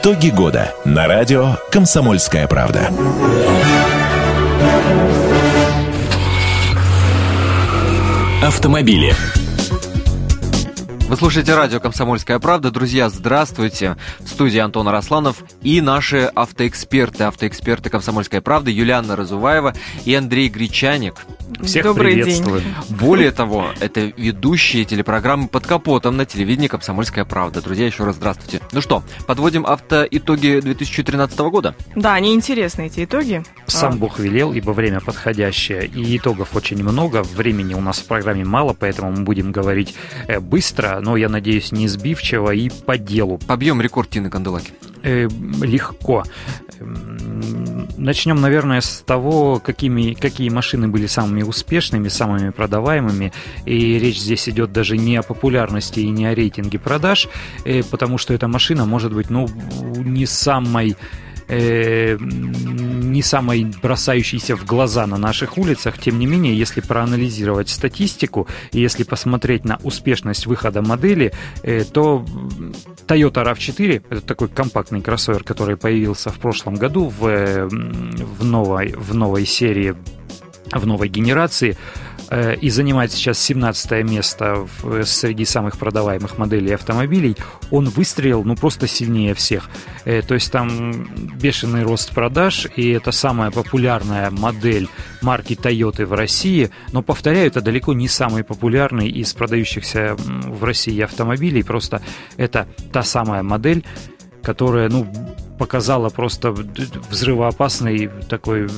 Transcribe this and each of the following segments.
Итоги года на радио «Комсомольская правда». Автомобили. Вы слушаете радио «Комсомольская правда». Друзья, здравствуйте. В студии Антон Арасланов и наши автоэксперты. Автоэксперты «Комсомольской правды» Юлиана Разуваева и Андрей Гречаник. Всех Добрый приветствую. День. Более того, это ведущие телепрограммы «Под капотом» на телевидении «Комсомольская правда». Друзья, еще раз здравствуйте. Ну что, подводим автоитоги 2013 года? Да, они интересные, эти итоги. Сам а. Бог велел, ибо время подходящее, и итогов очень много. Времени у нас в программе мало, поэтому мы будем говорить э, быстро, но, я надеюсь, не сбивчиво и по делу. Побьем рекорд Тины Канделаки. Э, легко. Начнем, наверное, с того, какими, какие машины были самыми успешными, самыми продаваемыми. И речь здесь идет даже не о популярности и не о рейтинге продаж, э, потому что эта машина может быть ну, не самой э, не самой бросающейся в глаза на наших улицах. Тем не менее, если проанализировать статистику и если посмотреть на успешность выхода модели, э, то Toyota RAV4, это такой компактный кроссовер, который появился в прошлом году в, в, новой, в новой серии, в новой генерации, и занимает сейчас 17 место в, среди самых продаваемых моделей автомобилей, он выстрелил ну просто сильнее всех. Э, то есть там бешеный рост продаж, и это самая популярная модель марки Toyota в России, но, повторяю, это далеко не самый популярный из продающихся в России автомобилей, просто это та самая модель, которая, ну, показала просто взрывоопасный такой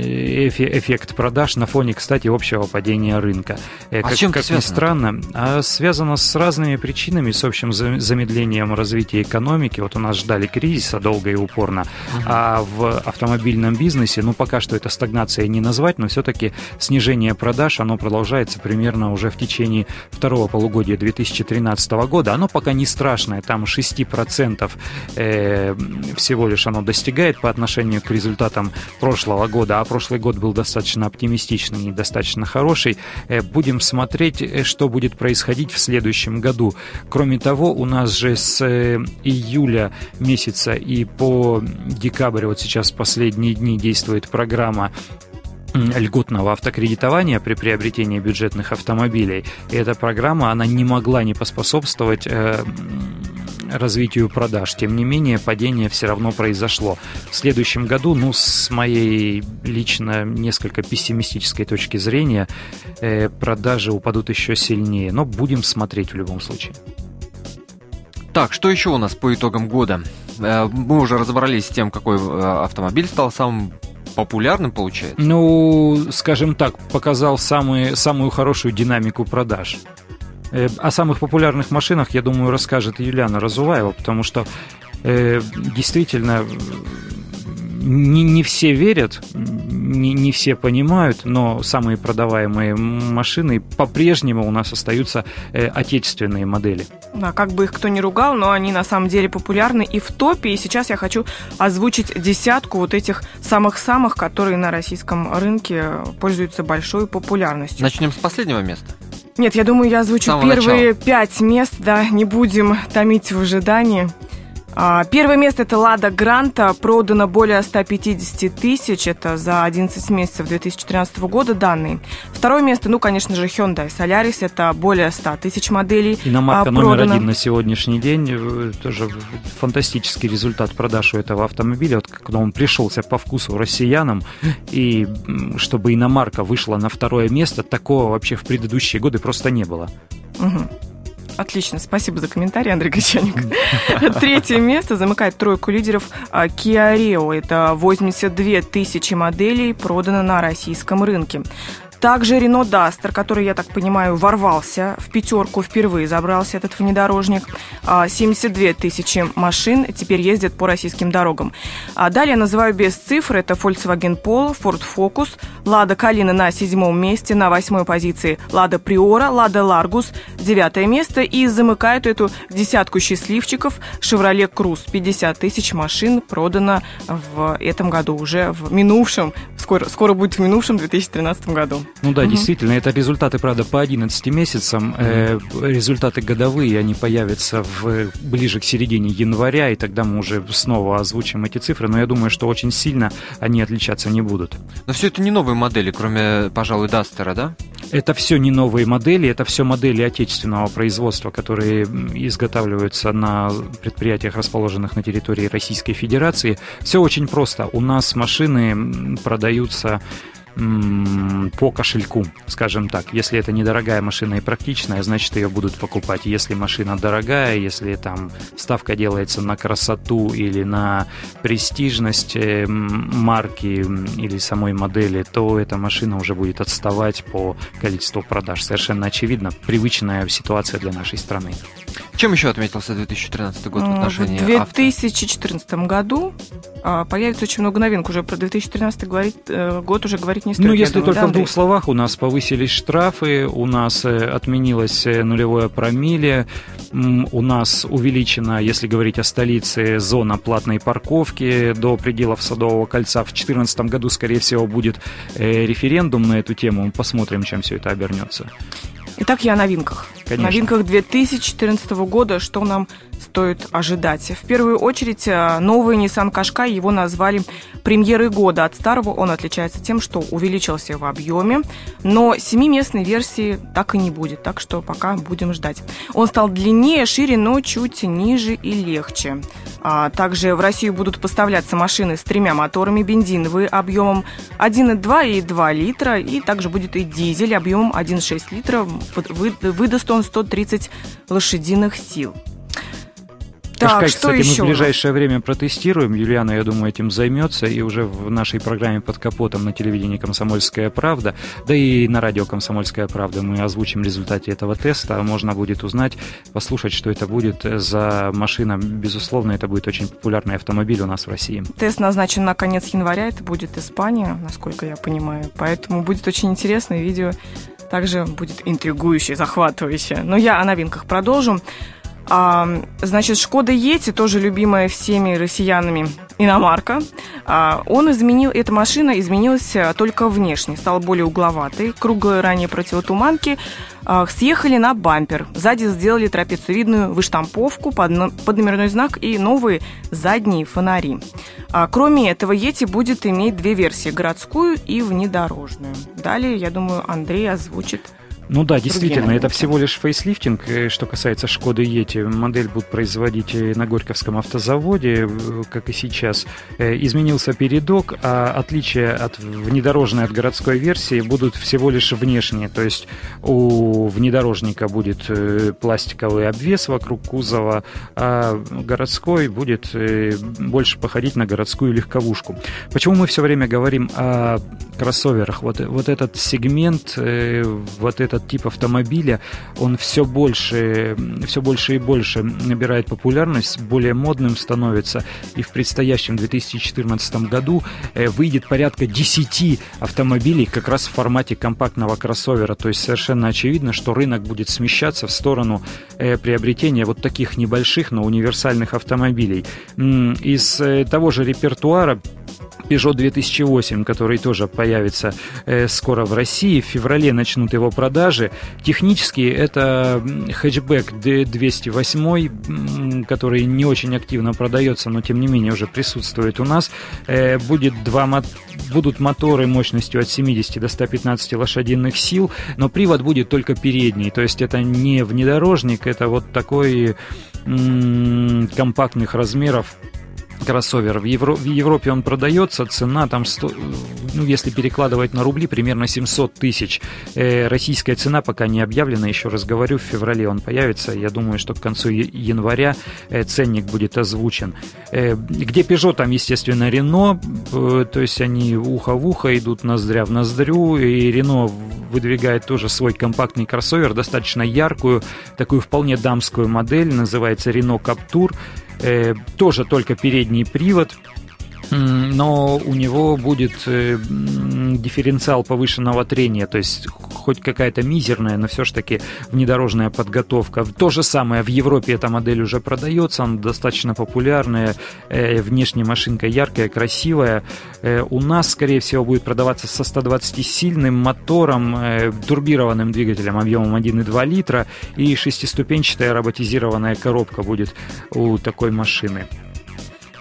эффект продаж на фоне, кстати, общего падения рынка. Э, а как, чем как ни странно, а связано с разными причинами, с общим замедлением развития экономики. Вот у нас ждали кризиса долго и упорно, угу. а в автомобильном бизнесе, ну пока что это стагнация не назвать, но все-таки снижение продаж, оно продолжается примерно уже в течение второго полугодия 2013 года. Оно пока не страшное, там 6% э, всего лишь оно достигает по отношению к результатам прошлого года, а прошлый год был достаточно оптимистичный и достаточно хороший. Э, будем смотреть, э, что будет происходить в следующем году. Кроме того, у нас же с э, июля месяца и по декабрь, вот сейчас последние дни действует программа льготного автокредитования при приобретении бюджетных автомобилей. И эта программа, она не могла не поспособствовать развитию продаж. Тем не менее, падение все равно произошло. В следующем году, ну, с моей лично несколько пессимистической точки зрения, э, продажи упадут еще сильнее. Но будем смотреть в любом случае. Так, что еще у нас по итогам года? Э, мы уже разобрались с тем, какой э, автомобиль стал самым популярным, получается? Ну, скажем так, показал самые, самую хорошую динамику продаж. Э, о самых популярных машинах, я думаю, расскажет Юлиана Разуваева, потому что э, действительно не, не все верят, не, не все понимают, но самые продаваемые машины по-прежнему у нас остаются э, отечественные модели. Да, как бы их кто ни ругал, но они на самом деле популярны и в топе. И сейчас я хочу озвучить десятку вот этих самых-самых, которые на российском рынке пользуются большой популярностью. Начнем с последнего места. Нет, я думаю, я озвучу первые начала. пять мест, да, не будем томить в ожидании. А, первое место это Лада Гранта, продано более 150 тысяч, это за 11 месяцев 2013 года данные. Второе место, ну, конечно же, Hyundai Solaris, это более 100 тысяч моделей Иномарка а, номер один на сегодняшний день, э, тоже фантастический результат продаж у этого автомобиля, вот когда он пришелся по вкусу россиянам, и чтобы иномарка вышла на второе место, такого вообще в предыдущие годы просто не было. Угу. Отлично, спасибо за комментарий, Андрей Гречаник. Третье место замыкает тройку лидеров а, Kia Rio. Это 82 тысячи моделей продано на российском рынке. Также Рено Дастер, который, я так понимаю, ворвался в пятерку, впервые забрался этот внедорожник. 72 а, тысячи машин теперь ездят по российским дорогам. А далее называю без цифр. Это Volkswagen Polo, Ford Focus, Lada Калина на седьмом месте, на восьмой позиции Lada Priora, Lada Largus, девятое место. И замыкают эту десятку счастливчиков Chevrolet Cruze. 50 тысяч машин продано в этом году, уже в минувшем, скоро, скоро будет в минувшем 2013 году. Ну да, угу. действительно, это результаты, правда, по 11 месяцам. Угу. Э, результаты, правда, по 11 месяцам. Результаты годовые, они появятся в, ближе к середине января, и тогда мы уже снова озвучим эти цифры. Но я думаю, что очень сильно они отличаться не будут. Но все это не новые модели, кроме, пожалуй, Дастера, да? Это все не новые модели, это все модели отечественного производства, которые изготавливаются на предприятиях, расположенных на территории Российской Федерации. Все очень просто. У нас машины продаются по кошельку, скажем так. Если это недорогая машина и практичная, значит ее будут покупать. Если машина дорогая, если там ставка делается на красоту или на престижность э, марки или самой модели, то эта машина уже будет отставать по количеству продаж. Совершенно очевидно, привычная ситуация для нашей страны. Чем еще отметился 2013 год в отношении В 2014 авто? году а, появится очень много новинок. Уже про 2013 говорить, э, год уже говорить не стоит. Ну, если думаю, только да, в двух словах, у нас повысились штрафы, у нас э, отменилось э, нулевое промилле, у нас увеличена, если говорить о столице, зона платной парковки до пределов Садового кольца. В 2014 году, скорее всего, будет референдум на эту тему. Мы посмотрим, чем все это обернется. Итак, я о новинках. Конечно. Новинках 2014 года, что нам стоит ожидать. В первую очередь, э, новый Nissan Qashqai, его назвали премьерой года. От старого он отличается тем, что увеличился в объеме, но семиместной версии так и не будет, так что пока будем ждать. Он стал длиннее, шире, но чуть ниже и легче. А также в Россию будут поставляться машины с тремя моторами, бензиновые объемом 1,2 и 2 литра, и также будет и дизель объемом 1,6 литра, выдаст он 130 лошадиных сил. Так, Кашкай, что кстати, еще мы в ближайшее время протестируем. Юлиана, я думаю, этим займется. И уже в нашей программе «Под капотом» на телевидении «Комсомольская правда», да и на радио «Комсомольская правда» мы озвучим результаты этого теста. Можно будет узнать, послушать, что это будет за машина. Безусловно, это будет очень популярный автомобиль у нас в России. Тест назначен на конец января. Это будет Испания, насколько я понимаю. Поэтому будет очень интересное видео. Также будет интригующее, захватывающее. Но я о новинках продолжу. А, значит, Шкода Ети, тоже любимая всеми россиянами иномарка. А, он изменил, эта машина изменилась а, только внешне, стала более угловатой. Круглые ранее противотуманки а, съехали на бампер. Сзади сделали трапециевидную выштамповку под, под номерной знак и новые задние фонари. А, кроме этого, Ети будет иметь две версии, городскую и внедорожную. Далее, я думаю, Андрей озвучит ну да, действительно, это всего лишь фейслифтинг. Э, что касается Шкоды Ети, модель будут производить на Горьковском автозаводе, э, как и сейчас. Э, изменился передок, а отличия от внедорожной, от городской версии будут всего лишь внешние. То есть у внедорожника будет пластиковый обвес вокруг кузова, а городской будет больше походить на городскую легковушку. Почему мы все время говорим о кроссоверах? Вот, вот этот сегмент, вот этот этот тип автомобиля, он все больше, все больше и больше набирает популярность, более модным становится. И в предстоящем 2014 году э, выйдет порядка 10 автомобилей как раз в формате компактного кроссовера. То есть совершенно очевидно, что рынок будет смещаться в сторону э, приобретения вот таких небольших, но универсальных автомобилей. Из э, того же репертуара Peugeot 2008, который тоже появится э, скоро в России. В феврале начнут его продажи. Технически это хэтчбэк 208, который не очень активно продается, но тем не менее уже присутствует у нас. Э, будет два, будут моторы мощностью от 70 до 115 лошадиных сил, но привод будет только передний. То есть это не внедорожник, это вот такой компактных размеров кроссовер. В, Евро, в Европе он продается, цена там, 100, ну, если перекладывать на рубли, примерно 700 тысяч. Э, российская цена пока не объявлена, еще раз говорю, в феврале он появится. Я думаю, что к концу января э, ценник будет озвучен. Э, где Peugeot, там, естественно, Renault, э, то есть они ухо в ухо идут, ноздря в ноздрю, и Renault выдвигает тоже свой компактный кроссовер, достаточно яркую, такую вполне дамскую модель, называется Renault Captur. Э, тоже только передний привод, но у него будет э, дифференциал повышенного трения, то есть хоть какая-то мизерная, но все же таки внедорожная подготовка. То же самое в Европе эта модель уже продается, она достаточно популярная, э, внешне машинка яркая, красивая. Э, у нас, скорее всего, будет продаваться со 120-сильным мотором, турбированным двигателем объемом 1,2 литра и шестиступенчатая роботизированная коробка будет у такой машины.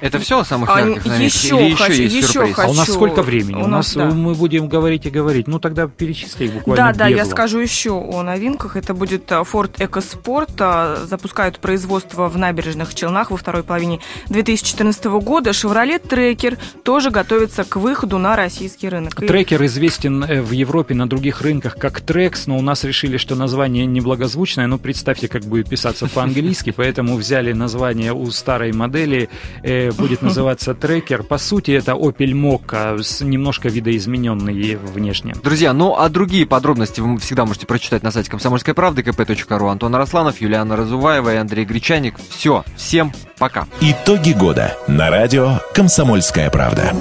Это все о самых А, ярких новинках? еще Или еще хочу- есть еще сюрприз? хочу. А у нас сколько времени? У У нас нас, да. мы будем говорить и говорить. Ну тогда перечисли их буквально Да, да, я бегло. скажу еще о новинках. Это будет а, Ford EcoSport. а, Запускают производство в набережных Челнах во второй половине 2014 года. Chevrolet Tracker тоже готовится к выходу на российский рынок. Трекер известен э, в Европе на других рынках как Трекс, но у нас решили, что название неблагозвучное. Ну, представьте, как будет писаться по-английски, поэтому взяли название у старой модели, э, будет называться Трекер. По сути, это Opel Mokka, с немножко видоизмененный внешне. Друзья, ну а другие подробности вы всегда можете прочитать на сайте комсомольской правды kp.ру. Антон Арасланов, Юлиана Разуваева и Андрей Гречаник. Все, всем пока. Итоги года на радио «Комсомольская правда».